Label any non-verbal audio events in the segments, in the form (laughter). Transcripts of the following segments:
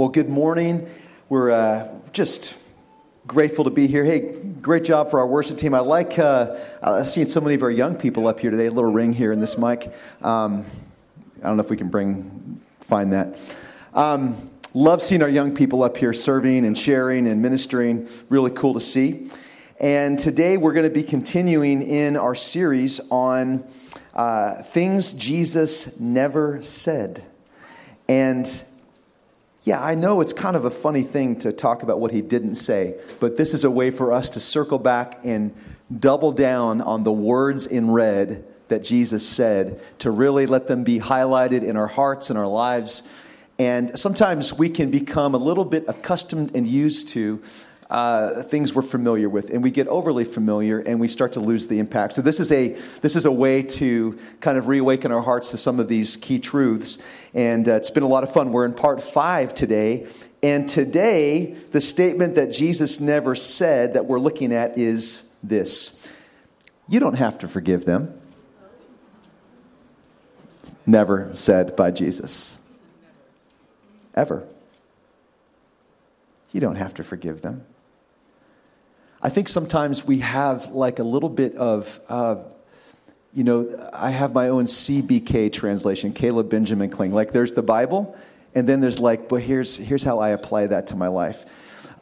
Well, good morning. We're uh, just grateful to be here. Hey, great job for our worship team. I like uh, I've seen so many of our young people up here today. A little ring here in this mic. Um, I don't know if we can bring find that. Um, love seeing our young people up here serving and sharing and ministering. Really cool to see. And today we're going to be continuing in our series on uh, things Jesus never said. And yeah, I know it's kind of a funny thing to talk about what he didn't say, but this is a way for us to circle back and double down on the words in red that Jesus said, to really let them be highlighted in our hearts and our lives. And sometimes we can become a little bit accustomed and used to uh, things we're familiar with, and we get overly familiar, and we start to lose the impact. So this is a this is a way to kind of reawaken our hearts to some of these key truths, and uh, it's been a lot of fun. We're in part five today, and today the statement that Jesus never said that we're looking at is this: You don't have to forgive them. Never said by Jesus. Ever. You don't have to forgive them. I think sometimes we have like a little bit of, uh, you know, I have my own CBK translation, Caleb Benjamin Kling. Like there's the Bible, and then there's like, but here's, here's how I apply that to my life.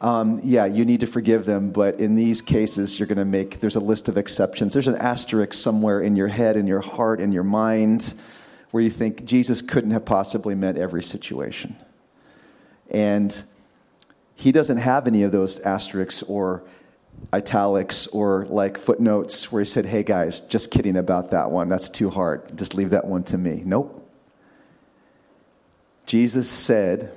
Um, yeah, you need to forgive them, but in these cases, you're going to make, there's a list of exceptions. There's an asterisk somewhere in your head, in your heart, in your mind, where you think Jesus couldn't have possibly met every situation. And he doesn't have any of those asterisks or italics or like footnotes where he said, hey guys, just kidding about that one. That's too hard. Just leave that one to me. Nope. Jesus said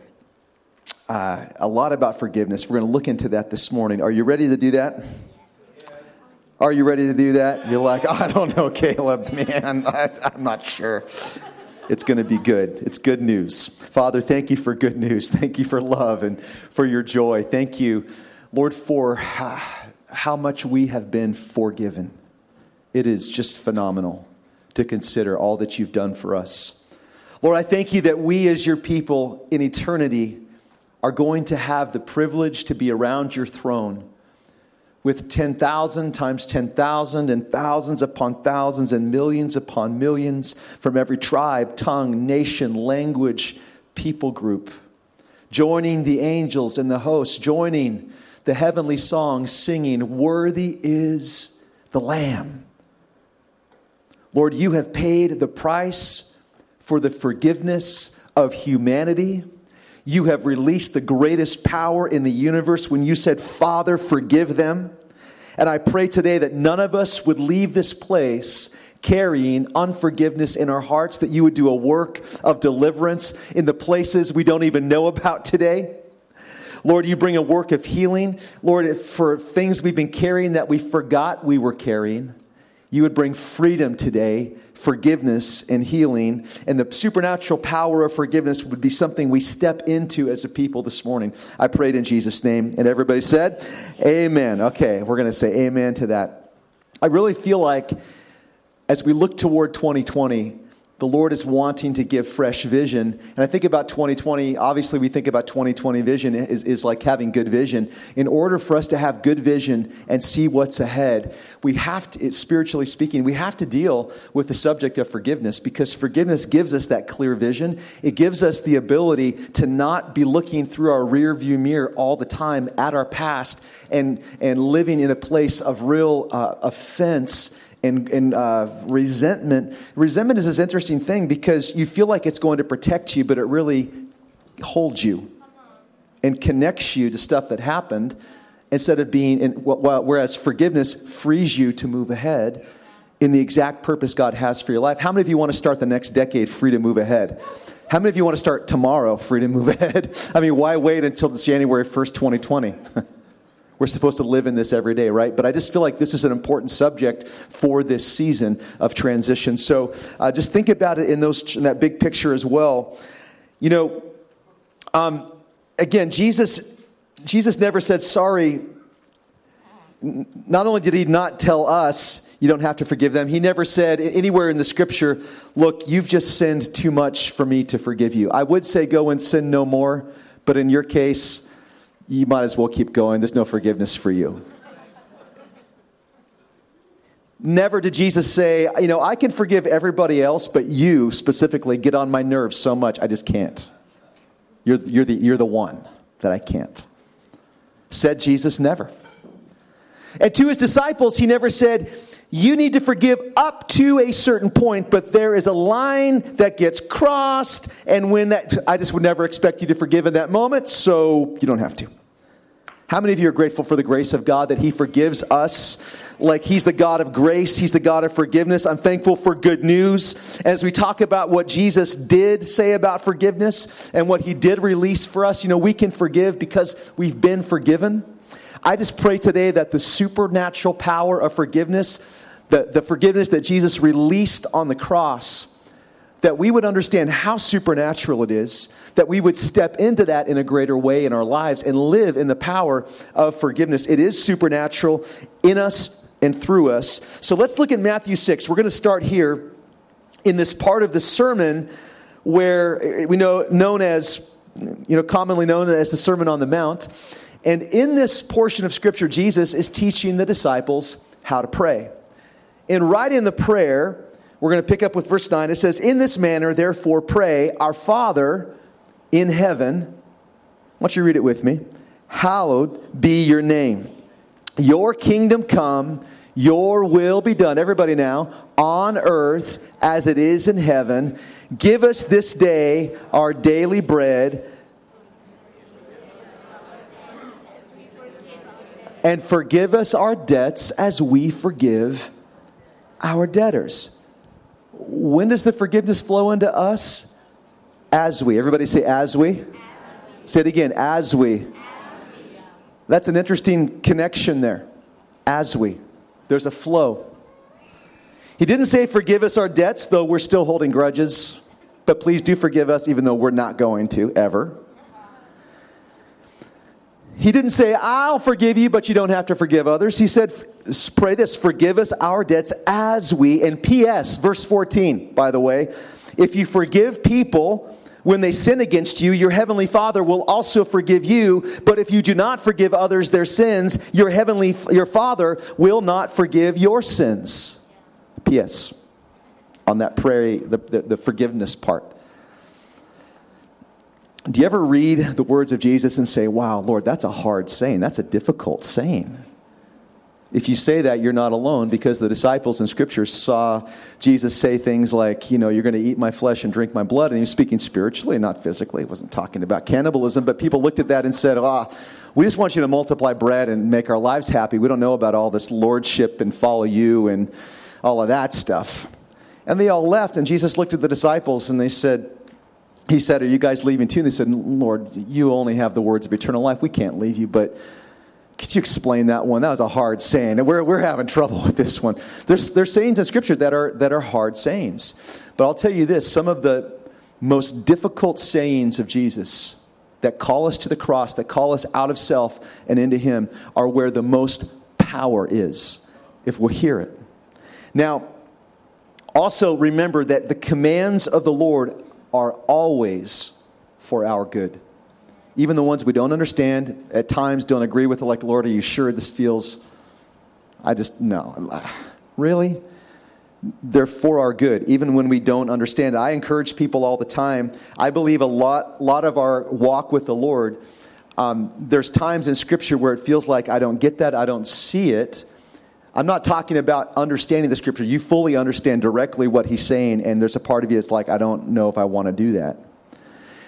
uh, a lot about forgiveness. We're going to look into that this morning. Are you ready to do that? Are you ready to do that? You're like, I don't know, Caleb, man. (laughs) I, I'm not sure. It's going to be good. It's good news. Father, thank you for good news. Thank you for love and for your joy. Thank you, Lord, for. Uh, how much we have been forgiven. It is just phenomenal to consider all that you've done for us. Lord, I thank you that we, as your people in eternity, are going to have the privilege to be around your throne with 10,000 times 10,000 and thousands upon thousands and millions upon millions from every tribe, tongue, nation, language, people group, joining the angels and the hosts, joining the heavenly song singing, Worthy is the Lamb. Lord, you have paid the price for the forgiveness of humanity. You have released the greatest power in the universe when you said, Father, forgive them. And I pray today that none of us would leave this place carrying unforgiveness in our hearts, that you would do a work of deliverance in the places we don't even know about today. Lord, you bring a work of healing. Lord, for things we've been carrying that we forgot we were carrying, you would bring freedom today, forgiveness and healing. And the supernatural power of forgiveness would be something we step into as a people this morning. I prayed in Jesus' name. And everybody said, Amen. Okay, we're going to say amen to that. I really feel like as we look toward 2020, the Lord is wanting to give fresh vision. And I think about 2020, obviously, we think about 2020 vision is, is like having good vision. In order for us to have good vision and see what's ahead, we have to, spiritually speaking, we have to deal with the subject of forgiveness because forgiveness gives us that clear vision. It gives us the ability to not be looking through our rear view mirror all the time at our past and, and living in a place of real uh, offense and, and uh, resentment. Resentment is this interesting thing because you feel like it's going to protect you, but it really holds you and connects you to stuff that happened instead of being, in, whereas forgiveness frees you to move ahead in the exact purpose God has for your life. How many of you want to start the next decade free to move ahead? How many of you want to start tomorrow free to move (laughs) ahead? I mean, why wait until January 1st, 2020? (laughs) We're supposed to live in this every day, right? But I just feel like this is an important subject for this season of transition. So uh, just think about it in, those, in that big picture as well. You know, um, again, Jesus, Jesus never said sorry. Not only did he not tell us, you don't have to forgive them. He never said anywhere in the scripture, look, you've just sinned too much for me to forgive you. I would say go and sin no more, But in your case, you might as well keep going. There's no forgiveness for you. Never did Jesus say, you know, I can forgive everybody else, but you specifically get on my nerves so much, I just can't. You're, you're, the, you're the one that I can't. Said Jesus never. And to his disciples, he never said, You need to forgive up to a certain point, but there is a line that gets crossed, and when that, I just would never expect you to forgive in that moment, so you don't have to. How many of you are grateful for the grace of God that He forgives us? Like He's the God of grace, He's the God of forgiveness. I'm thankful for good news. As we talk about what Jesus did say about forgiveness and what He did release for us, you know, we can forgive because we've been forgiven. I just pray today that the supernatural power of forgiveness, the, the forgiveness that Jesus released on the cross, that we would understand how supernatural it is, that we would step into that in a greater way in our lives and live in the power of forgiveness. It is supernatural in us and through us. So let's look at Matthew 6. We're going to start here in this part of the sermon where eh, we know known as you know commonly known as the Sermon on the Mount. And in this portion of Scripture, Jesus is teaching the disciples how to pray. And right in the prayer, we're going to pick up with verse 9. It says, In this manner, therefore, pray, Our Father in heaven. Why don't you read it with me? Hallowed be your name. Your kingdom come, your will be done. Everybody now, on earth as it is in heaven. Give us this day our daily bread and forgive us our debts as we forgive our debtors. When does the forgiveness flow into us? As we. Everybody say, as we. As we. Say it again, as we. as we. That's an interesting connection there. As we. There's a flow. He didn't say, forgive us our debts, though we're still holding grudges. But please do forgive us, even though we're not going to, ever. He didn't say, I'll forgive you, but you don't have to forgive others. He said, pray this, forgive us our debts as we, and P.S., verse 14, by the way, if you forgive people when they sin against you, your heavenly Father will also forgive you. But if you do not forgive others their sins, your heavenly your Father will not forgive your sins. P.S. On that prayer, the, the, the forgiveness part. Do you ever read the words of Jesus and say, Wow, Lord, that's a hard saying. That's a difficult saying. If you say that, you're not alone because the disciples in Scripture saw Jesus say things like, You know, you're going to eat my flesh and drink my blood. And he was speaking spiritually, not physically. He wasn't talking about cannibalism. But people looked at that and said, Ah, we just want you to multiply bread and make our lives happy. We don't know about all this lordship and follow you and all of that stuff. And they all left. And Jesus looked at the disciples and they said, he said, Are you guys leaving too? And they said, Lord, you only have the words of eternal life. We can't leave you. But could you explain that one? That was a hard saying. And we're, we're having trouble with this one. There's, there's sayings in Scripture that are, that are hard sayings. But I'll tell you this some of the most difficult sayings of Jesus that call us to the cross, that call us out of self and into Him, are where the most power is, if we'll hear it. Now, also remember that the commands of the Lord are always for our good. Even the ones we don't understand, at times don't agree with, like, Lord, are you sure this feels. I just, no. (sighs) Really? They're for our good, even when we don't understand. I encourage people all the time. I believe a lot, lot of our walk with the Lord, um, there's times in Scripture where it feels like I don't get that, I don't see it. I'm not talking about understanding the scripture. You fully understand directly what he's saying, and there's a part of you that's like, I don't know if I want to do that.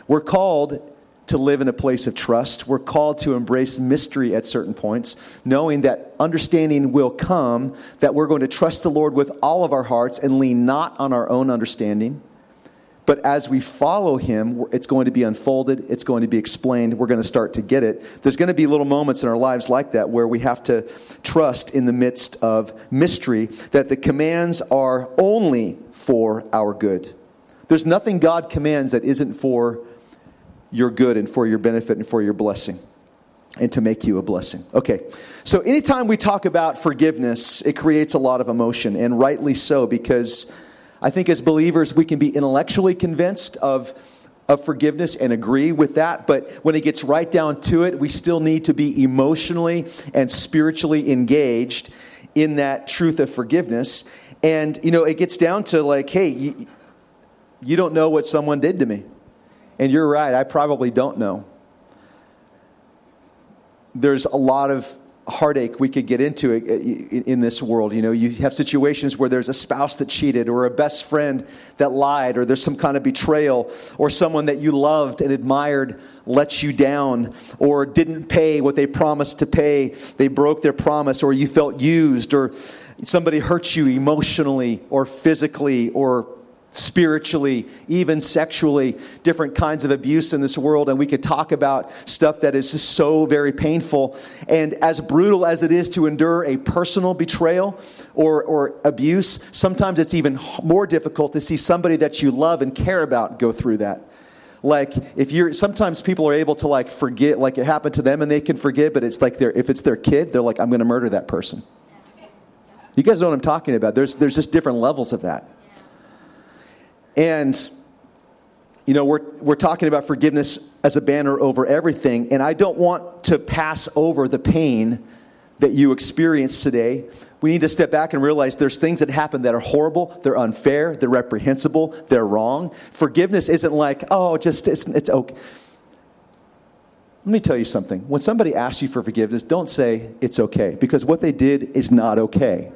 We're called to live in a place of trust. We're called to embrace mystery at certain points, knowing that understanding will come, that we're going to trust the Lord with all of our hearts and lean not on our own understanding. But as we follow him, it's going to be unfolded, it's going to be explained, we're going to start to get it. There's going to be little moments in our lives like that where we have to trust in the midst of mystery that the commands are only for our good. There's nothing God commands that isn't for your good and for your benefit and for your blessing and to make you a blessing. Okay, so anytime we talk about forgiveness, it creates a lot of emotion, and rightly so, because I think as believers, we can be intellectually convinced of of forgiveness and agree with that. But when it gets right down to it, we still need to be emotionally and spiritually engaged in that truth of forgiveness. And, you know, it gets down to like, hey, you, you don't know what someone did to me. And you're right, I probably don't know. There's a lot of heartache we could get into uh, in this world. You know, you have situations where there's a spouse that cheated, or a best friend that lied, or there's some kind of betrayal, or someone that you loved and admired let you down, or didn't pay what they promised to pay. They broke their promise, or you felt used, or somebody hurt you emotionally, or physically, or spiritually, even sexually, different kinds of abuse in this world. And we could talk about stuff that is just so very painful. And as brutal as it is to endure a personal betrayal or, or abuse, sometimes it's even more difficult to see somebody that you love and care about go through that like if you're sometimes people are able to like forget like it happened to them and they can forgive but it's like if it's their kid they're like i'm going to murder that person you guys know what i'm talking about there's there's just different levels of that and, you know, we're, we're talking about forgiveness as a banner over everything, and I don't want to pass over the pain that you experience today. We need to step back and realize there's things that happen that are horrible, they're unfair, they're reprehensible, they're wrong. Forgiveness isn't like, oh, just, it's, it's okay. Let me tell you something. When somebody asks you for forgiveness, don't say it's okay, because what they did is not okay.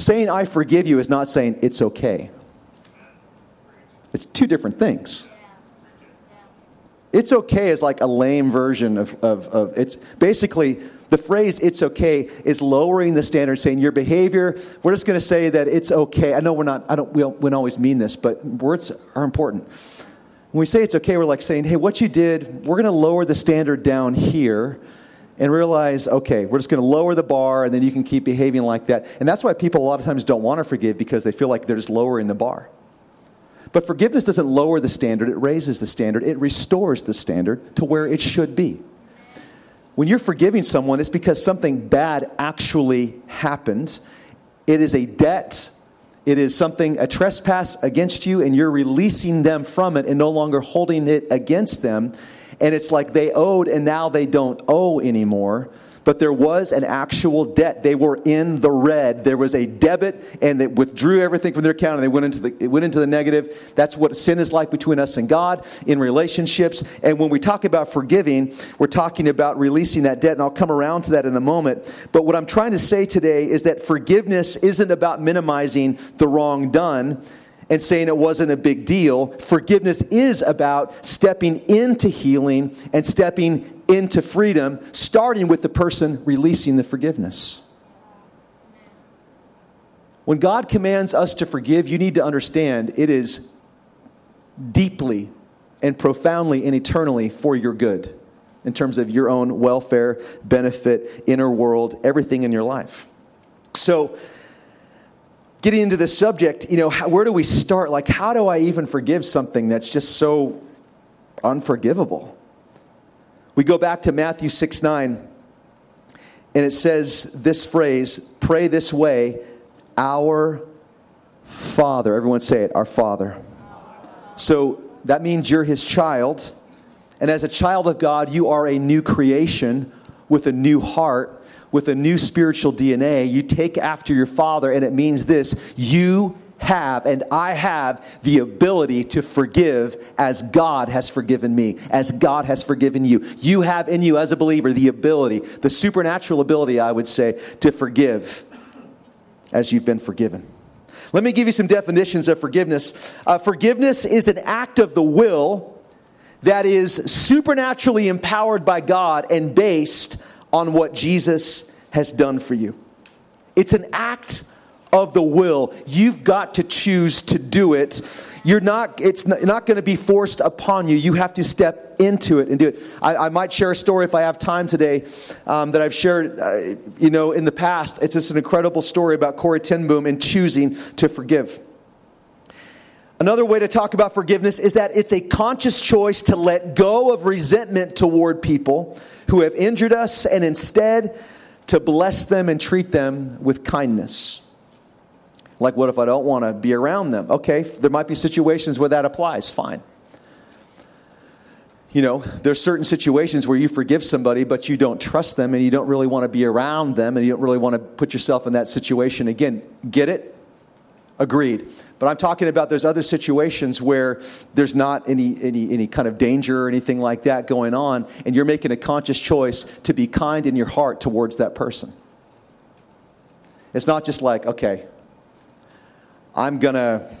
Saying I forgive you is not saying it's okay. It's two different things. It's okay is like a lame version of, of, of it's basically the phrase it's okay is lowering the standard, saying your behavior, we're just going to say that it's okay. I know we're not, I don't, we don't, we don't always mean this, but words are important. When we say it's okay, we're like saying, hey, what you did, we're going to lower the standard down here and realize, okay, we're just going to lower the bar and then you can keep behaving like that. And that's why people a lot of times don't want to forgive because they feel like they're just lowering the bar. But forgiveness doesn't lower the standard, it raises the standard, it restores the standard to where it should be. When you're forgiving someone, it's because something bad actually happened. It is a debt, it is something, a trespass against you, and you're releasing them from it and no longer holding it against them and it's like they owed and now they don't owe anymore. But there was an actual debt. They were in the red. There was a debit, and they withdrew everything from their account, and they went into the it went into the negative. That's what sin is like between us and God in relationships. And when we talk about forgiving, we're talking about releasing that debt, and I'll come around to that in a moment. But what I'm trying to say today is that forgiveness isn't about minimizing the wrong done and saying it wasn't a big deal. Forgiveness is about stepping into healing and stepping into freedom, starting with the person releasing the forgiveness. When God commands us to forgive, you need to understand it is deeply and profoundly and eternally for your good in terms of your own welfare, benefit, inner world, everything in your life. So, getting into the subject, you know, how, where do we start? Like, how do I even forgive something that's just so unforgivable? We go back to Matthew 6 9, and it says this phrase pray this way, our Father. Everyone say it, our Father. So that means you're his child. And as a child of God, you are a new creation with a new heart with a new spiritual DNA. You take after your father, and it means this you have and I have the ability to forgive as God has forgiven me, as God has forgiven you. You have in you, as a believer, the ability, the supernatural ability, I would say, to forgive as you've been forgiven. Let me give you some definitions of forgiveness. Uh, forgiveness is an act of the will that is supernaturally empowered by God and based on what Jesus has done for you. It's an act of the will. You've got to choose to do it. You're not, it's not, not going to be forced upon you. You have to step into it and do it. I, I might share a story if I have time today um, that I've shared, uh, you know, in the past. It's just an incredible story about Corrie ten Boom and choosing to forgive. Another way to talk about forgiveness is that it's a conscious choice to let go of resentment toward people who have injured us and instead to bless them and treat them with kindness. Like, what if I don't want to be around them? Okay, there might be situations where that applies. Fine. You know, there's certain situations where you forgive somebody, but you don't trust them and you don't really want to be around them and you don't really want to put yourself in that situation. Again, get it? Agreed. But I'm talking about there's other situations where there's not any, any, any kind of danger or anything like that going on, and you're making a conscious choice to be kind in your heart towards that person. It's not just like, okay, I'm going to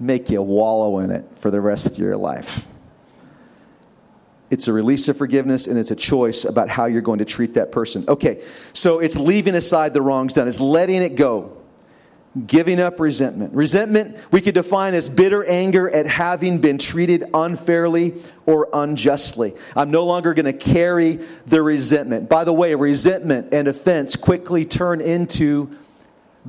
make you wallow in it for the rest of your life. It's a release of forgiveness and it's a choice about how you're going to treat that person. Okay, so it's leaving aside the wrongs done, it's letting it go giving up resentment. Resentment we could define as bitter anger at having been treated unfairly or unjustly. I'm no longer going to carry the resentment. By the way, resentment and offense quickly turn into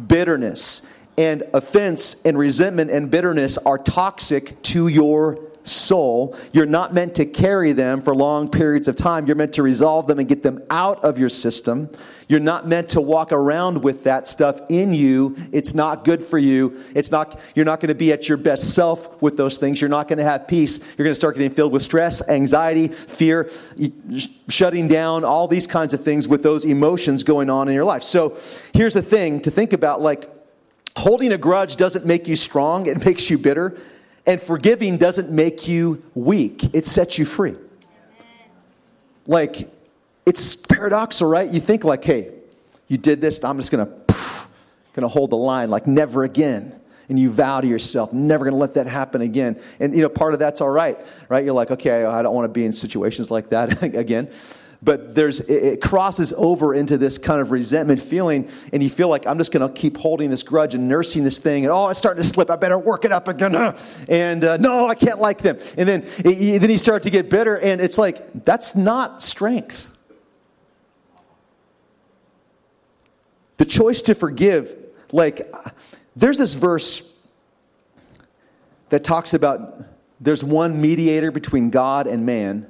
bitterness. And offense and resentment and bitterness are toxic to your soul. You're not meant to carry them for long periods of time. You're meant to resolve them and get them out of your system. You're not meant to walk around with that stuff in you. It's not good for you. It's not, you're not going to be at your best self with those things. You're not going to have peace. You're going to start getting filled with stress, anxiety, fear, shutting down, all these kinds of things with those emotions going on in your life. So here's the thing to think about like, holding a grudge doesn't make you strong, it makes you bitter. And forgiving doesn't make you weak, it sets you free. Like, it's paradoxical, right? You think, like, hey, you did this, I'm just gonna, (sighs) gonna hold the line, like, never again. And you vow to yourself, never gonna let that happen again. And, you know, part of that's all right, right? You're like, okay, I don't wanna be in situations like that (laughs) again but there's it crosses over into this kind of resentment feeling and you feel like i'm just going to keep holding this grudge and nursing this thing and oh it's starting to slip. I better work it up again and uh, no i can't like them. And then it, then you start to get bitter and it's like that's not strength. The choice to forgive like there's this verse that talks about there's one mediator between god and man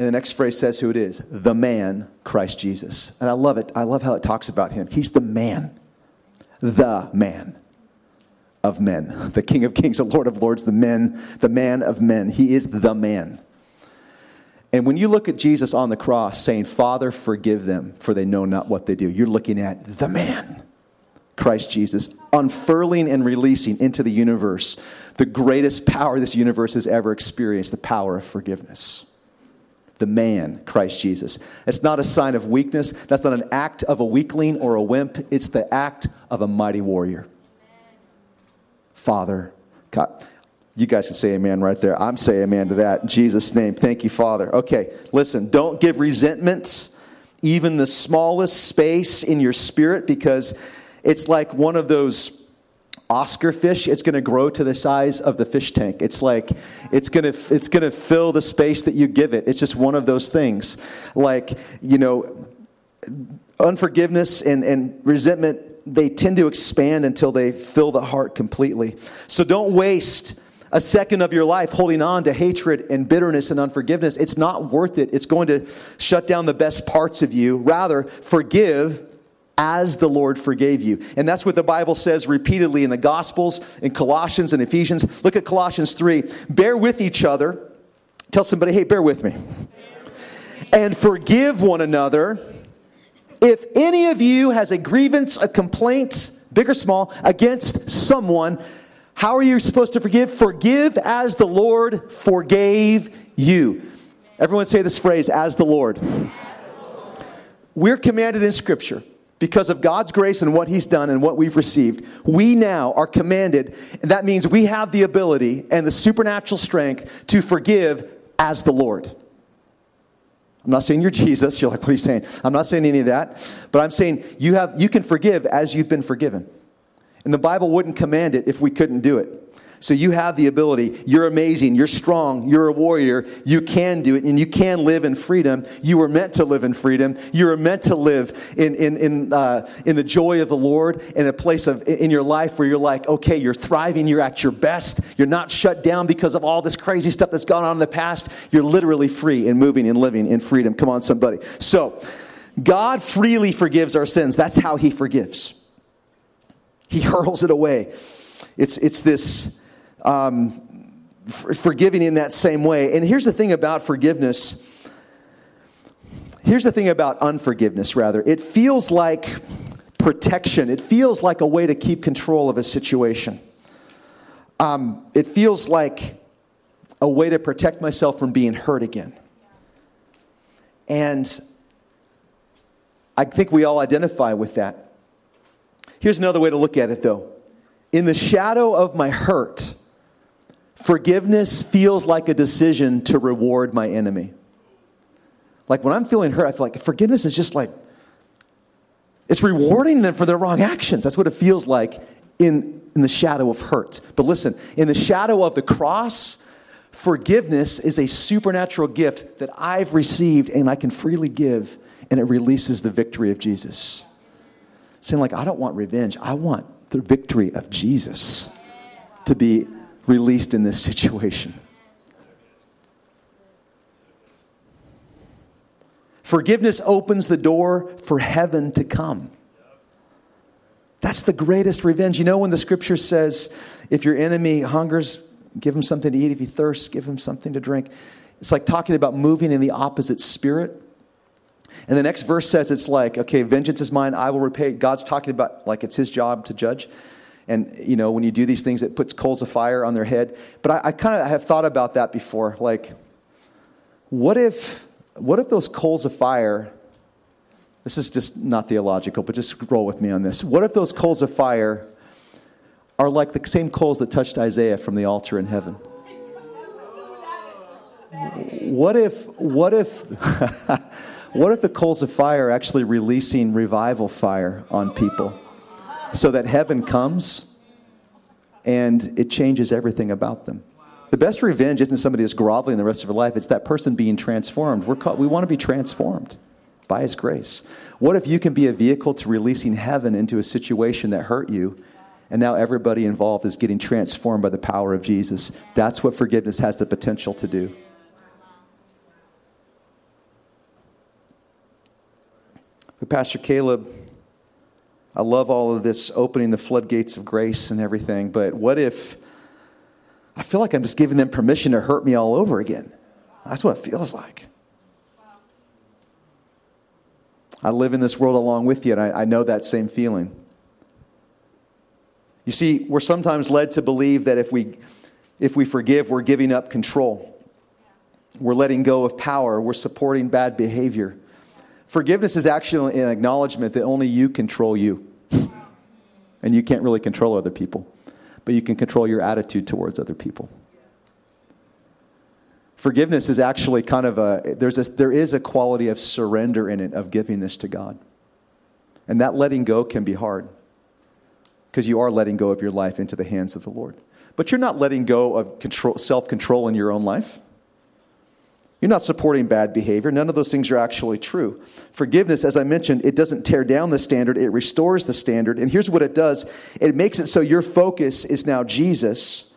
and the next phrase says who it is the man, Christ Jesus. And I love it. I love how it talks about him. He's the man, the man of men, the King of Kings, the Lord of Lords, the men, the man of men. He is the man. And when you look at Jesus on the cross saying, Father, forgive them, for they know not what they do, you're looking at the man, Christ Jesus, unfurling and releasing into the universe the greatest power this universe has ever experienced the power of forgiveness the man, Christ Jesus. It's not a sign of weakness. That's not an act of a weakling or a wimp. It's the act of a mighty warrior. Father, God, you guys can say amen right there. I'm saying amen to that in Jesus' name. Thank you, Father. Okay, listen, don't give resentment even the smallest space in your spirit because it's like one of those Oscar fish, it's going to grow to the size of the fish tank. It's like it's going to it's going to fill the space that you give it. It's just one of those things. Like, you know, unforgiveness and, and resentment, they tend to expand until they fill the heart completely. So don't waste a second of your life holding on to hatred and bitterness and unforgiveness. It's not worth it. It's going to shut down the best parts of you. Rather, forgive as the Lord forgave you. And that's what the Bible says repeatedly in the Gospels, in Colossians and Ephesians. Look at Colossians 3. Bear with each other. Tell somebody, hey, bear with me. And forgive one another. If any of you has a grievance, a complaint, big or small, against someone, how are you supposed to forgive? Forgive as the Lord forgave you. Everyone say this phrase, as the Lord. As the Lord. We're commanded in Scripture because of God's grace and what He's done and what we've received, we now are commanded, and that means we have the ability and the supernatural strength to forgive as the Lord. I'm not saying you're (laughs) Jesus. You're like, what are you saying? I'm not saying any of that. But I'm saying you, have, you can forgive as you've been forgiven. And the Bible wouldn't command it if we couldn't do it. So you have the ability. You're amazing. You're strong. You're a warrior. You can do it and you can live in freedom. You were meant to live in freedom. You were meant to live in, in, in, uh, in the joy of the Lord in a place of, in your life where you're like, okay, you're thriving. You're at your best. You're not shut down because of all this crazy stuff that's gone on in the past. You're literally free and moving and living in freedom. Come on, somebody. So God freely forgives our sins. That's how he forgives. He (laughs) hurls it away. It's, it's this um, forgiving in that same way. And here's the thing about forgiveness. Here's the thing about unforgiveness, rather. It feels like protection, it feels like a way to keep control of a situation. Um, it feels like a way to protect myself from being hurt again. And I think we all identify with that. Here's another way to look at it, though. In the shadow of my hurt, forgiveness feels like a decision to reward my enemy. Like when I'm feeling hurt, I feel like forgiveness is just like, it's rewarding them for their wrong actions. That's what it feels like in, in the shadow of hurt. But listen, in the shadow of the cross, Forgiveness is a supernatural gift that I've received and I can freely give, and it releases the victory of Jesus. Saying, like, I don't want revenge, I want the victory of Jesus to be released in this situation. Forgiveness opens the door for heaven to come. That's the greatest revenge. You know, when the scripture says, if your enemy hungers, give him something to eat. If he thirsts, give him something to drink. It's like talking about moving in the opposite spirit. And the next verse says it's like, okay, vengeance is mine, I will repay. God's talking about like it's his job to judge. And, you know, when you do these things, it puts coals of fire on their head. But I, I kind of have thought about that before. Like, what if, what if those coals of fire, this is just not theological, but just roll with me on this. What if those coals of fire are like the same coals that touched Isaiah from the altar in heaven. What if, what if, (laughs) what if the coals of fire are actually releasing revival fire on people so that heaven comes and it changes everything about them? The best revenge isn't somebody that's groveling the rest of their life, it's that person being transformed. We're called, we want to be transformed by His grace. What if you can be a vehicle to releasing heaven into a situation that hurt you and now everybody involved is getting transformed by the power of Jesus. That's what forgiveness has the potential to do. But Pastor Caleb, I love all of this opening the floodgates of grace and everything, but what if I feel like I'm just giving them permission to hurt me all over again? That's what it feels like. I live in this world along with you, and I, I know that same feeling. You see, we're sometimes led to believe that if we, if we forgive, we're giving up control. We're letting go of power. We're supporting bad behavior. Forgiveness is actually an acknowledgement that only you control you. And you can't really control other people, but you can control your attitude towards other people. Forgiveness is actually kind of a, there's a, there is a quality of surrender in it, of giving this to God. And that letting go can be hard because you are letting go of your life into the hands of the Lord. But you're not letting go of control, self-control in your own life. You're not supporting bad behavior. None of those things are actually true. Forgiveness, as I mentioned, it doesn't tear down the standard, it restores the standard. And here's what it does it makes it so your focus is now Jesus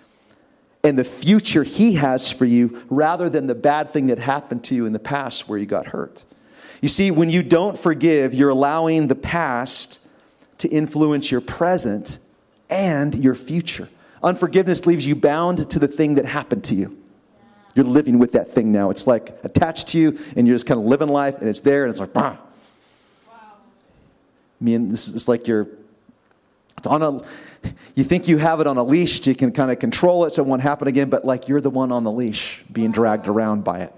and the future He has for you rather than the bad thing that happened to you in the past where you got hurt. You see, when you don't forgive, you're allowing the past to influence your present and your future. Unforgiveness leaves you bound to the thing that happened to you. You're living with that thing now. It's like attached to you, and you're just kind of living life, and it's there, and it's like, bah. Wow. I mean, this is like you're on a. You think you have it on a leash, you can kind of control it so it won't happen again, but like you're the one on the leash being dragged around by it.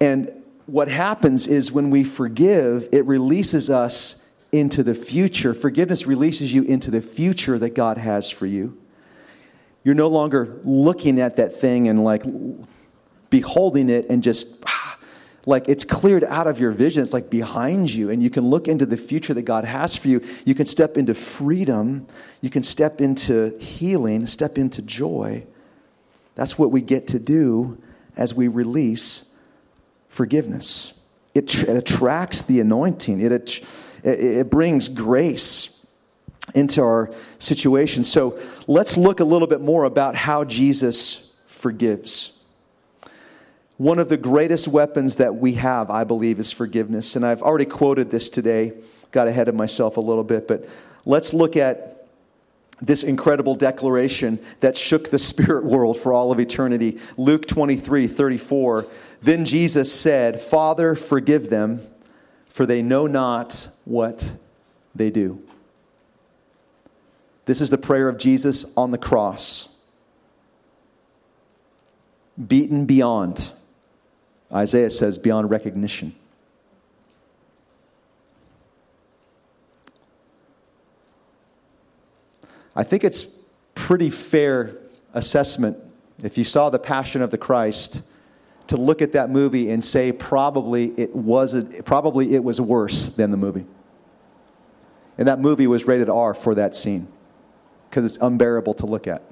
And what happens is when we forgive, it releases us into the future. Forgiveness releases you into the future that God has for you. You're no longer looking at that thing and like beholding it and just (sighs) like it's cleared out of your vision. It's like behind you, and you can look into the future that God has for you. You can step into freedom, you can step into healing, step into joy. That's what we get to do as we release forgiveness. It, it attracts the anointing, it, it, it brings grace into our situation. So let's look a little bit more about how Jesus forgives. One of the greatest weapons that we have, I believe, is forgiveness. And I've already quoted this today got ahead of myself a little bit, but let's look at this incredible declaration that shook the (laughs) spirit world for all of eternity. Luke 23 34. Then Jesus said, Father, forgive them, for they know not what they do. This is the prayer of Jesus on the cross. Beaten beyond, Isaiah says, beyond recognition. I think it's pretty fair assessment if you saw the Passion of the Christ to look at that movie and say probably it wasn't probably it was worse than the movie. And that movie was rated R for that scene because it's unbearable to look at.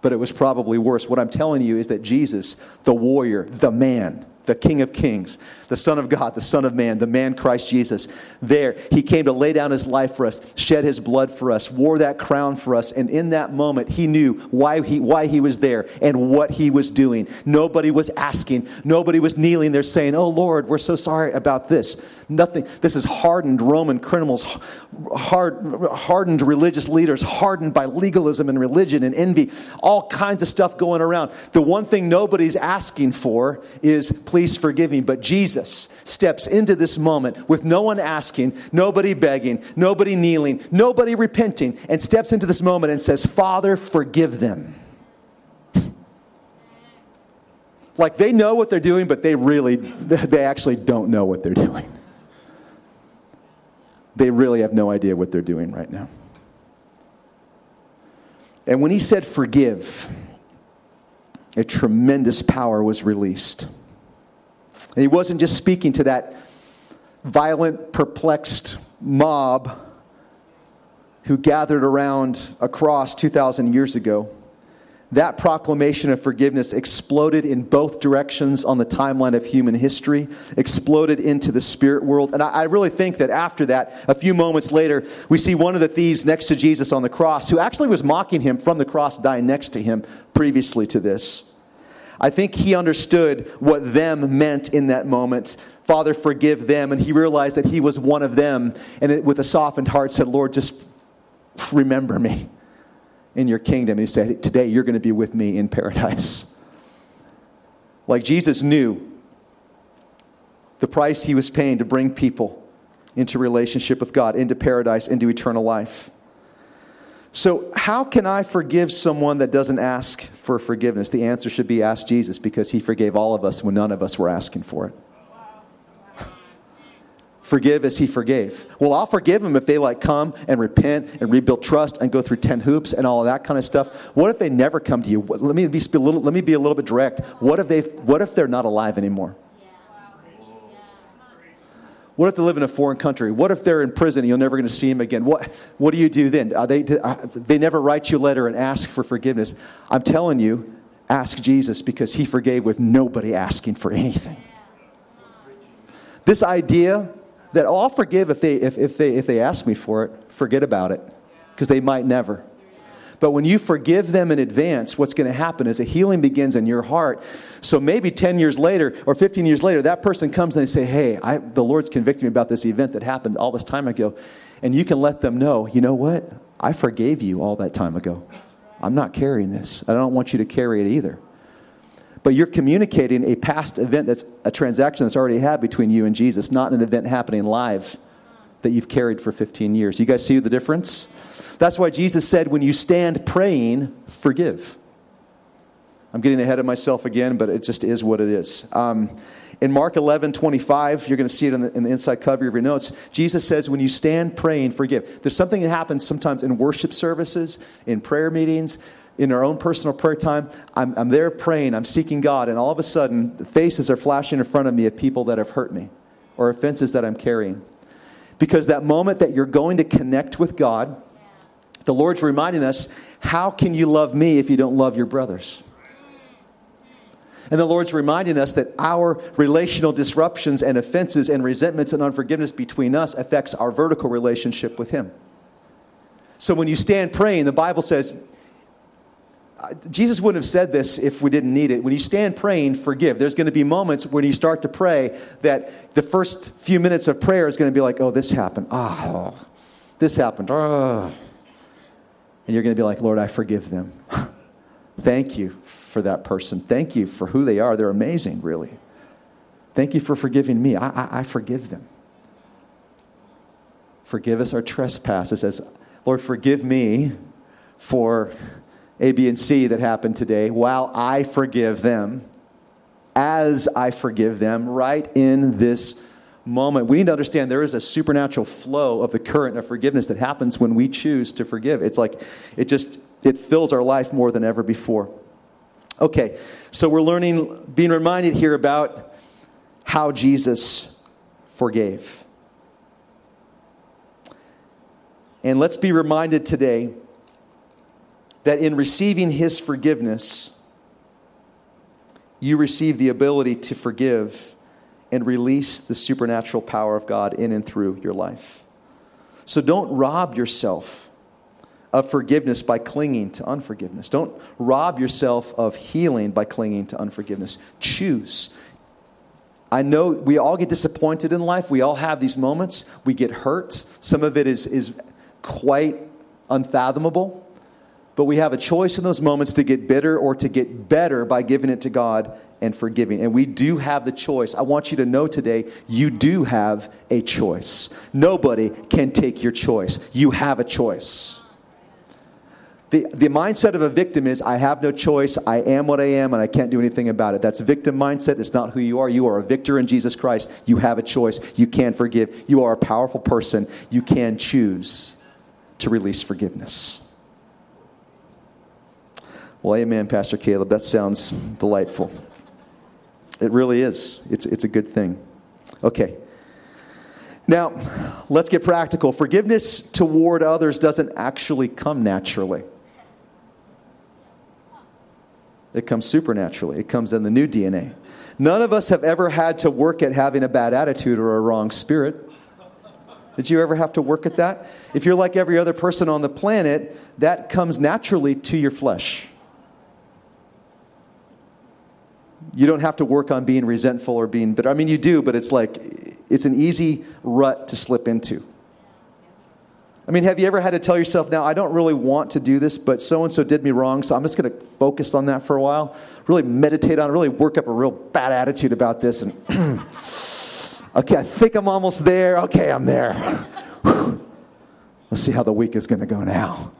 But it was probably worse. What I'm telling you is that Jesus, the warrior, the man, the King of Kings, the Son of God, the Son of Man, the man Christ Jesus. There, he came to lay down his life for us, shed his blood for us, wore that crown for us, and in that moment, he knew why he, why he was there and what he was doing. Nobody was asking, nobody was kneeling there saying, Oh Lord, we're so sorry about this. Nothing. This is hardened Roman criminals, hard, hardened religious leaders, hardened by legalism and religion and envy, all kinds of stuff going around. The one thing nobody's asking for is, please forgive me. But Jesus steps into this moment with no one asking, nobody begging, nobody kneeling, nobody repenting, and steps into this moment and says, Father, forgive them. like they know what they're doing, but they really, they actually don't know what they're doing they really have no idea what they're doing right now. And when he said forgive, a tremendous power was released. And he wasn't just speaking to that violent, perplexed mob who gathered around a cross 2,000 years ago that proclamation of forgiveness exploded in both directions on the timeline of human history, exploded into the spirit world. And I, I, really think that after that, a few moments later, we see one of the thieves next to Jesus on the cross who actually was mocking him from the cross, dying next to him previously to this. I think he understood what them meant in that moment. Father, forgive them. And he realized that he was one of them. And it, with a softened heart, said, Lord, just remember me in your kingdom. And He said, Today you're going to be with me in paradise. Like Jesus knew the price he was paying to bring people into relationship with God, into paradise, into eternal life. So, how can I forgive someone that doesn't ask for forgiveness? The answer should be ask Jesus because he forgave all of us when none of us were asking for it forgive as he forgave. Well, I'll forgive them if they like come and repent and rebuild trust and go through 10 hoops and all of that kind of stuff. What if they never come to you? Let me be a little, let me be a little bit direct. What if, they, what if they're not alive anymore? What if they live in a foreign country? What if they're in prison and you're never going to see them again? What, what do you do then? Are they, are, uh, they never write you a letter and ask for forgiveness. I'm telling you, ask Jesus because he forgave with nobody asking for anything. This idea that oh, I'll forgive if they, if, if, they, if they ask me for it. Forget about it because they might never. But when you forgive them in advance, what's going to happen is a healing begins in your heart. So maybe 10 years later or 15 years later, that person comes and they say, Hey, I, the Lord's convicted me about this event that happened all this time ago. And you can let them know, you know what? I forgave you all that time ago. I'm not carrying this. I don't want you to carry it either but you're communicating a past event that's a transaction that's already had between you and Jesus, not an event happening live that you've carried for 15 years. You guys see the difference? That's why Jesus said, when you stand praying, forgive. I'm getting ahead of myself again, but it just is what it is. Um, in Mark 11, 25, you're going to see it in the, in the, inside cover of your notes. Jesus says, when you stand praying, forgive. There's something that happens sometimes in worship services, in prayer meetings, in our own personal prayer time, I'm, I'm there praying, I'm seeking God, and all of a sudden, the faces are flashing in front of me of people that have hurt me or offenses that I'm carrying. Because that moment that you're going to connect with God, the Lord's reminding us, how can you love me if you don't love your brothers? And the Lord's reminding us that our relational disruptions and offenses and resentments and unforgiveness between us affects our vertical relationship with Him. So when you stand praying, the Bible says uh, Jesus wouldn't have said this if we didn't need it. When you stand praying, forgive. There's going to be moments when you start to pray that the first few minutes of prayer is going to be like, oh, this happened. Oh, this happened. Oh. And you're going to be like, Lord, I forgive them. (laughs) Thank you for that person. Thank you for who they are. They're amazing, really. Thank you for forgiving me. I, I, I forgive them. Forgive us our trespasses. As Lord, forgive me for A, B, and C that happened today while I forgive them, as I forgive them, right in this moment. We need to understand there is a supernatural flow of the current of forgiveness that happens when we choose to forgive. It's like it just it fills our life more than ever before. Okay, so we're learning, being reminded here about how Jesus forgave. And let's be reminded today that in receiving his forgiveness, you receive the ability to forgive and release the supernatural power of God in and through your life. So don't rob yourself of forgiveness by clinging to unforgiveness. Don't rob yourself of healing by clinging to unforgiveness. Choose. I know we all get disappointed in life. We all have these moments. We get hurt. Some of it is, is quite unfathomable. But we have a choice in those moments to get bitter or to get better by giving it to God and forgiving. And we do have the choice. I want you to know today, you do have a choice. Nobody can take your choice. You have a choice. The, the mindset of a victim is, I have no choice, I am what I am, and I can't do anything about it. That's victim mindset. It's not who you are. You are a victor in Jesus Christ. You have a choice. You can forgive. You are a powerful person. You can choose to release forgiveness. Well, amen, Pastor Caleb. That sounds delightful. It really is. It's, it's a good thing. Okay. Now, let's get practical. Forgiveness toward others doesn't actually come naturally. It comes supernaturally. It comes in the new DNA. None of us have ever had to work at having a bad attitude or a wrong spirit. Did you ever have to work at that? If you're like every other person on the planet, that comes naturally to your flesh. You don't have to work on being resentful or being bitter. I mean, you do, but it's like, it's an easy rut to slip into. I mean, have you ever had to tell yourself, now, I don't really want to do this, but so and so did me wrong, so I'm just going to focus on that for a while? Really meditate on it, really work up a real bad attitude about this, and (clears throat) okay, I think I'm almost there. Okay, I'm there. (sighs) Let's see how the week is going to go now,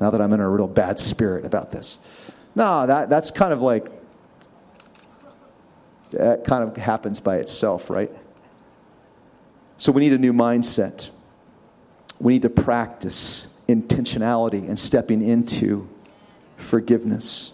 now that I'm in a real bad spirit about this. No, that, that's kind of like, that kind of happens by itself, right? So we need a new mindset we need to practice intentionality and stepping into forgiveness.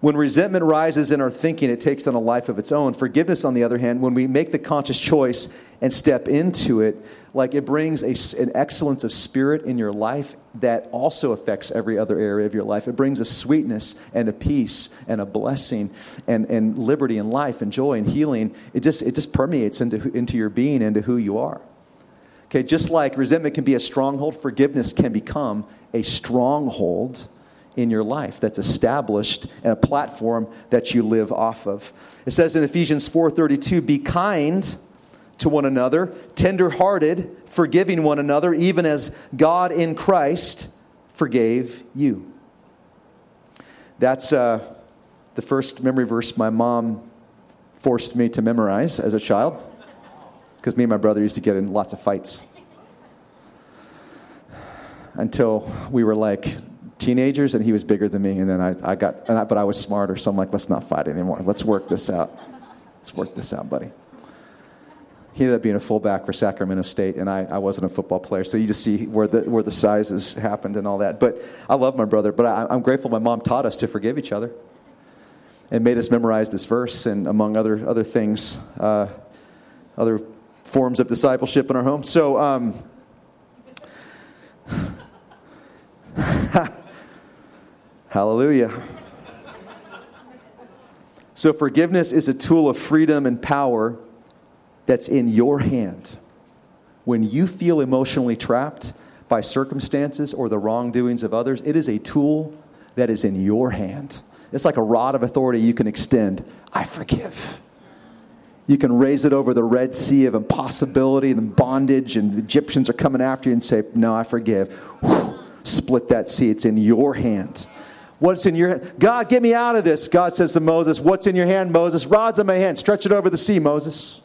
When resentment rises in our thinking, it takes on a life of its own. Forgiveness, on the other hand, when we make the conscious choice and step into it, like it brings a, an excellence of spirit in your life that also affects every other area of your life. It brings a sweetness and a peace and a blessing and, and liberty and life and joy and healing. It just, it just permeates into, into your being, into who you are. Okay, just like resentment can be a stronghold, forgiveness can become a stronghold in your life that's established and a platform that you live off of. It says in Ephesians 4:32, "Be kind to one another, tender-hearted, forgiving one another, even as God in Christ forgave you." That's uh, the first memory verse my mom forced me to memorize as a child because me and my brother used to get in lots of fights until we were like teenagers and he was bigger than me. And then i, I got I, but i was smarter. So i'm like let's not fight anymore. Let's work this out. Let's work this out buddy. He ended up being a fullback for sacramento state and i, I wasn't a football player. So you just see where the, where the sizes happened and all that. But i love my brother but I, i'm grateful my mom taught us to forgive each other and made us memorize this verse and among other, other things uh, other forms of discipleship in our home. So, um, (laughs) (laughs) hallelujah. So, forgiveness is a tool of freedom and power that's in your hand. When you feel emotionally trapped by circumstances or the wrongdoings of others, it is a tool that is in your hand. It's like a rod of authority you can extend. I forgive. You can raise it over the Red Sea of impossibility and bondage, and the Egyptians are coming after you and say, No, I forgive. Whew, split that sea. It's in your hand. What's in your hand? God, get me out of this. God says to Moses, What's in your hand, Moses? Rod's in my hand. Stretch it over the sea, Moses.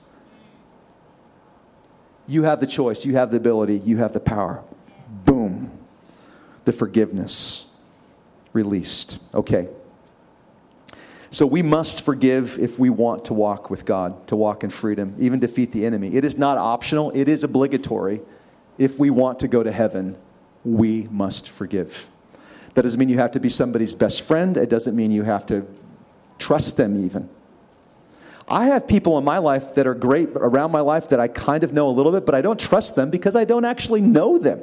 You have the choice. You have the ability. You have the power. Boom. The forgiveness released. Okay. So we must forgive if we want to walk with God, to walk in freedom, even defeat the enemy. It is not optional, it is obligatory. If we want to go to heaven, we must forgive. That doesn't mean you have to be somebody's best friend, it doesn't mean you have to trust them, even. I have people in my life that are great around my life that I kind of know a little bit, but I don't trust them because I don't actually know them.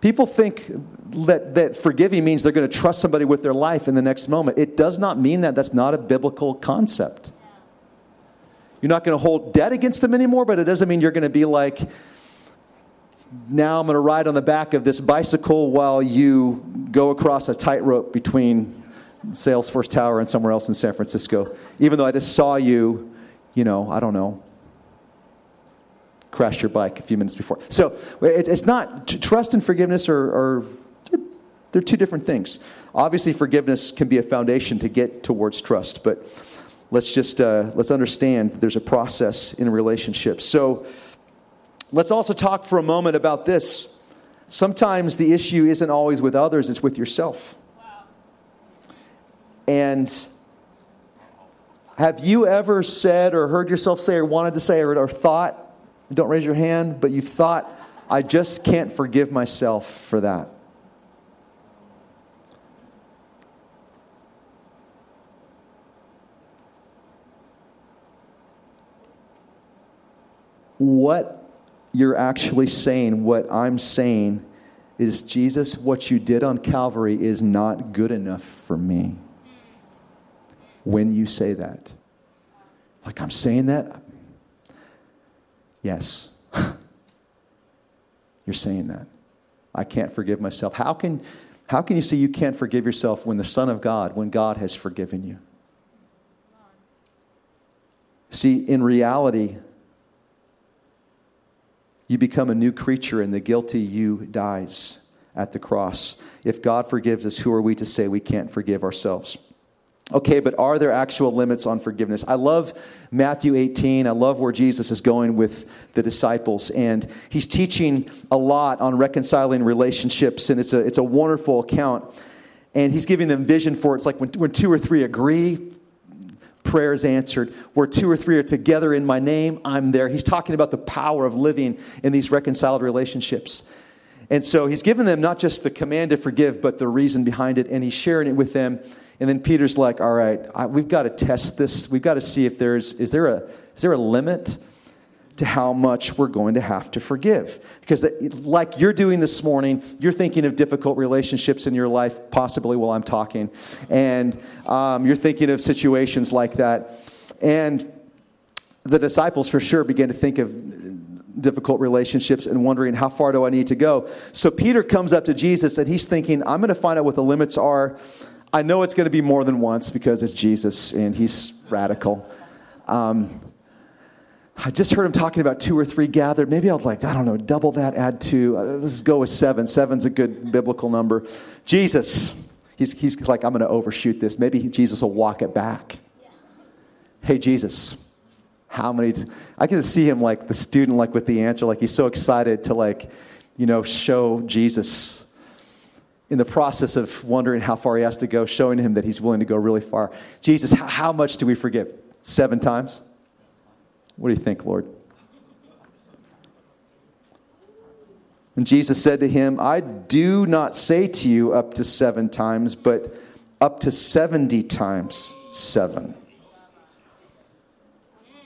People think that, that forgiving means they're going to trust somebody with their life in the next moment. It does not mean that. That's not a biblical concept. You're not going to hold debt against them anymore, but it doesn't mean you're going to be like, now I'm going to ride on the back of this bicycle while you go across a tightrope between Salesforce Tower and somewhere else in San Francisco. Even though I just saw you, you know, I don't know, crash your bike a few minutes before. So it's not, trust and forgiveness are, are they're two different things. Obviously, forgiveness can be a foundation to get towards trust, but let's just uh, let's understand there's a process in relationships. So let's also talk for a moment about this. Sometimes the issue isn't always with others; it's with yourself. Wow. And have you ever said or heard yourself say or wanted to say or, or thought don't raise your hand, but you've thought, I just can't forgive myself for that. What you're actually saying, what I'm saying, is Jesus, what you did on Calvary is not good enough for me. When you say that, like I'm saying that, Yes. (laughs) You're saying that. I can't forgive myself. How can, how can you say you can't forgive yourself when the Son of God, when God has forgiven you? See, in reality, you become a new creature and the guilty you dies at the cross. If God forgives us, who are we to say we can't forgive ourselves? Okay, but are there actual limits on forgiveness? I love Matthew 18. I love where Jesus is going with the disciples. And he's teaching a lot on reconciling relationships. And it's a, it's a wonderful account. And he's giving them vision for it. It's like when, when two or three agree, prayer is answered. Where two or three are together in my name, I'm there. He's talking about the power of living in these reconciled relationships. And so he's given them not just the command to forgive, but the reason behind it. And he's sharing it with them and then Peter's like, all right, I, we've got to test this. We've got to see if there's, is there a, is there a limit to how much we're going to have to forgive? Because that, like you're doing this morning, you're thinking of difficult relationships in your life, possibly while I'm talking. And um, you're thinking of situations like that. And the disciples for sure began to think of difficult relationships and wondering how far do I need to go. So Peter comes up to Jesus and he's thinking, I'm going to find out what the limits are I know it's going to be more than once because it's Jesus and he's radical. Um, I just heard him talking about two or three gathered. Maybe I'll like, I don't know, double that, add two. Uh, let's go with seven. Seven's a good biblical number. Jesus, he's, he's like, I'm going to overshoot this. Maybe Jesus will walk it back. Hey, Jesus, how many? T-? I can see him like the student, like with the answer, like he's so excited to like, you know, show Jesus in the process of wondering how far he has to go, showing him that he's willing to go really far. Jesus, how much do we forgive? Seven times? What do you think, Lord? And Jesus said to him, I do not say to you up to seven times, but up to 70 times seven.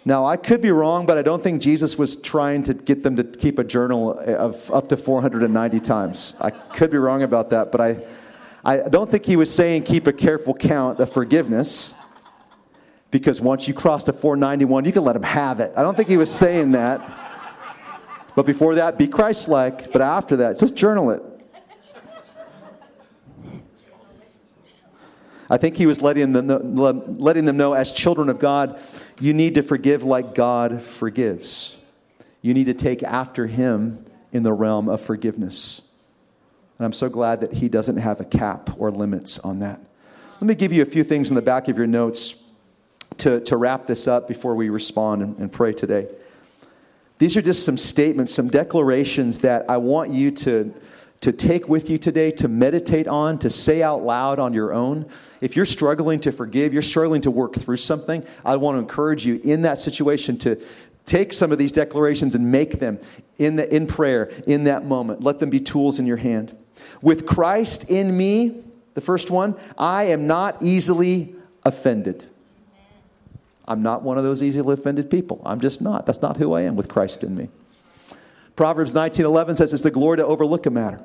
Now, I could be wrong, but I don't think Jesus was trying to get them to keep a journal of up to 490 times. I could be wrong about that, but I, I don't think he was saying keep a careful count of forgiveness because once you cross to 491, you can let him have it. I don't think he was saying that. But before that, be Christ like. But after that, just journal it. I think he was letting them, know, letting them know, as children of God, you need to forgive like God forgives. You need to take after him in the realm of forgiveness. And I'm so glad that he doesn't have a cap or limits on that. Let me give you a few things in the back of your notes to, to wrap this up before we respond and, and pray today. These are just some statements, some declarations that I want you to, to take with you today, to meditate on, to say out loud on your own. If you're struggling to forgive, you're struggling to work through something, I want to encourage you in that situation to take some of these declarations and make them in, the, in prayer in that moment. Let them be tools in your hand. With Christ in me, the first one, I am not easily offended. I'm not one of those easily offended people. I'm just not. That's not who I am with Christ in me. Proverbs 19:11 says it's the glory to overlook a matter.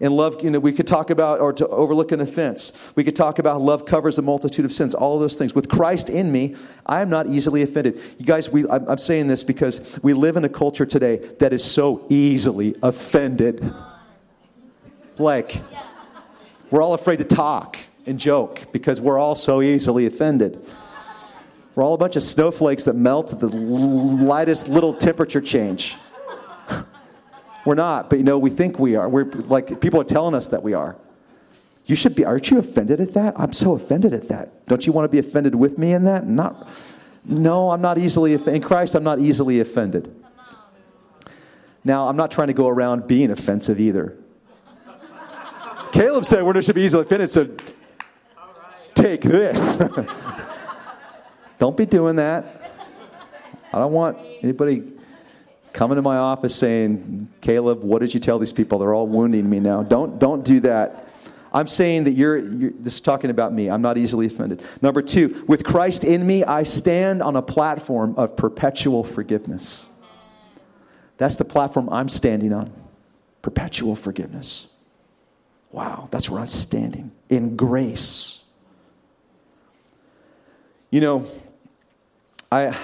In love, you know, we could talk about or to overlook an offense. We could talk about love covers a multitude of sins. All of those things. With Christ in me, I am not easily offended. You guys, we, I'm, I'm saying this because we live in a culture today that is so easily offended. Like, we're all afraid to talk and joke because we're all so easily offended. We're all a bunch of snowflakes that melt at the lightest little temperature change. (laughs) We're not, but you know, we think we are. We're like, people are telling us that we are. You should be, aren't you offended at that? I'm so offended at that. Don't you want to be offended with me in that? Not, no, I'm not easily, in Christ, I'm not easily offended. Now, I'm not trying to go around being offensive either. Caleb said we're not should be easily offended, so take this. (laughs) Don't be doing that. I don't want anybody coming to my office saying, Caleb, what did you tell these people? They're all wounding me now. Don't, don't do that. I'm saying that you're, you're, this is talking about me. I'm not easily offended. Number two, with Christ in me, I stand on a platform of perpetual forgiveness. That's the platform I'm standing on. Perpetual forgiveness. Wow, that's where I'm standing in grace. You know, I,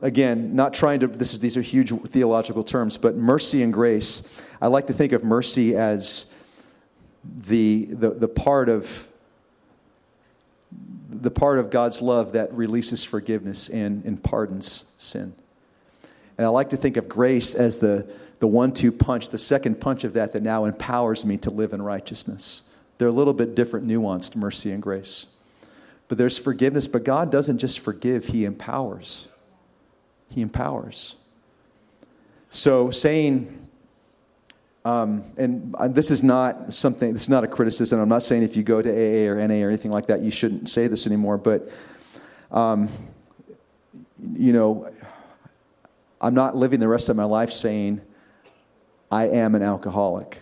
again, not trying to, this is, these are huge theological terms, but mercy and grace, I like to think of mercy as the, the, the part of the part of God's love that releases forgiveness and, and pardons sin. And I like to think of grace as the, the one two punch, the second punch of that that now empowers me to live in righteousness. They're a little bit different, nuanced mercy and grace. But there's forgiveness, but God doesn't just forgive, He empowers. He empowers. So saying, um, and this is not something, this is not a criticism. I'm not saying if you go to AA or NA or anything like that, you shouldn't say this anymore, but, um, you know, I'm not living the rest of my life saying, I am an alcoholic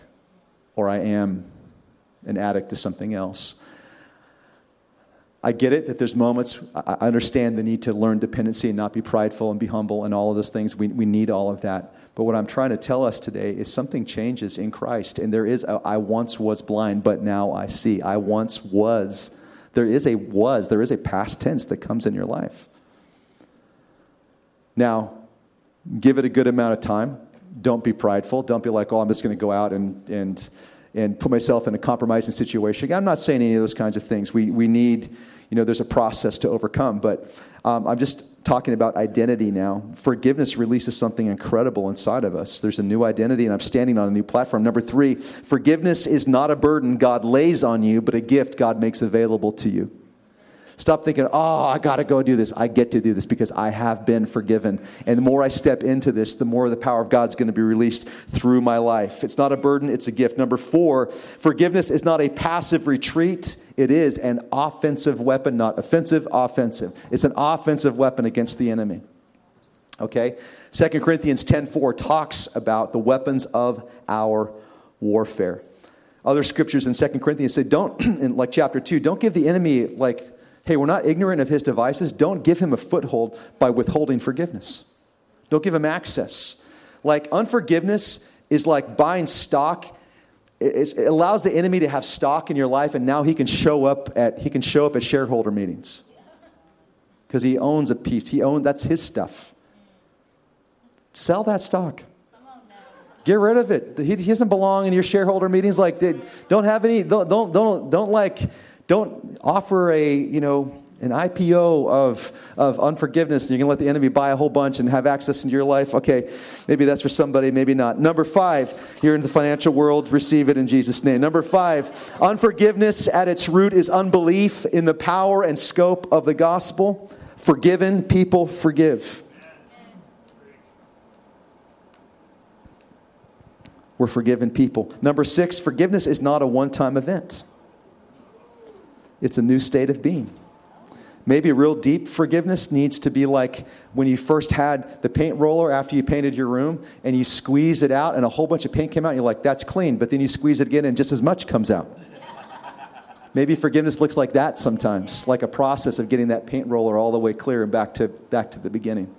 or I am an addict to something else. I get it that there's moments, I understand the need to learn dependency and not be prideful and be humble and all of those things. We, we need all of that. But what I'm trying to tell us today is something changes in Christ. And there is, a, I once was blind, but now I see. I once was. There is a was, there is a past tense that comes in your life. Now, give it a good amount of time. Don't be prideful. Don't be like, oh, I'm just going to go out and, and and put myself in a compromising situation. I'm not saying any of those kinds of things. We, we need, you know, there's a process to overcome. But um, I'm just talking about identity now. Forgiveness releases something incredible inside of us. There's a new identity, and I'm standing on a new platform. Number three, forgiveness is not a burden God lays on you, but a gift God makes available to you. Stop thinking, oh, I got to go do this. I get to do this because I have been forgiven. And the more I step into this, the more the power of God's going to be released through my life. It's not a burden, it's a gift. Number four, forgiveness is not a passive retreat. It is an offensive weapon, not offensive, offensive. It's an offensive weapon against the enemy. Okay? 2 Corinthians 10:4 talks about the weapons of our warfare. Other scriptures in 2 Corinthians say, don't, (clears throat) in like chapter 2, don't give the enemy like hey, we're not ignorant of his devices. Don't give him a foothold by withholding forgiveness. Don't give him access. Like unforgiveness is like buying stock. It allows the enemy to have stock in your life, and now he can show up at he can show up at shareholder meetings because he owns a piece. He owns that's his stuff. Sell that stock. Get rid of it. He, he doesn't belong in your shareholder meetings. Like, don't have any. Don't don't don't, don't like Don't offer a, you know, an IPO of, of unforgiveness, and you're going to let the enemy buy a whole bunch and have access into your life. Okay, maybe that's for somebody, maybe not. Number five, you're in the financial world, receive it in Jesus' name. Number five, unforgiveness at its root is unbelief in the power and scope of the gospel. Forgiven people forgive. We're forgiven people. Number six, forgiveness is not a one time event, it's a new state of being. Maybe real deep forgiveness needs to be like when you first had the paint roller after you painted your room and you squeeze it out and a whole bunch of paint came out and you're like, that's clean. But then you squeeze it again and just as much comes out. Maybe forgiveness looks like that sometimes, like a process of getting that paint roller all the way clear and back to, back to the beginning.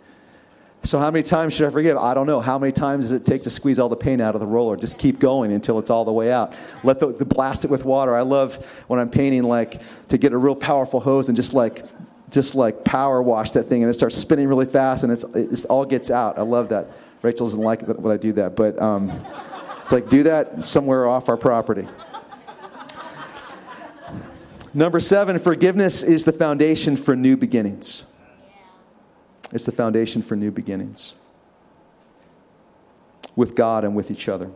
So, how many times should I forgive? I don't know. How many times does it take to squeeze all the paint out of the roller? Just keep going until it's all the way out. Let the, the blast it with water. I love when I'm painting, like to get a real powerful hose and just like just like power wash that thing, and it starts spinning really fast, and it's it all gets out. I love that. Rachel doesn't like it when I do that, but um, it's like do that somewhere off our property. Number seven, forgiveness is the foundation for new beginnings. It's the foundation for new beginnings with God and with each other.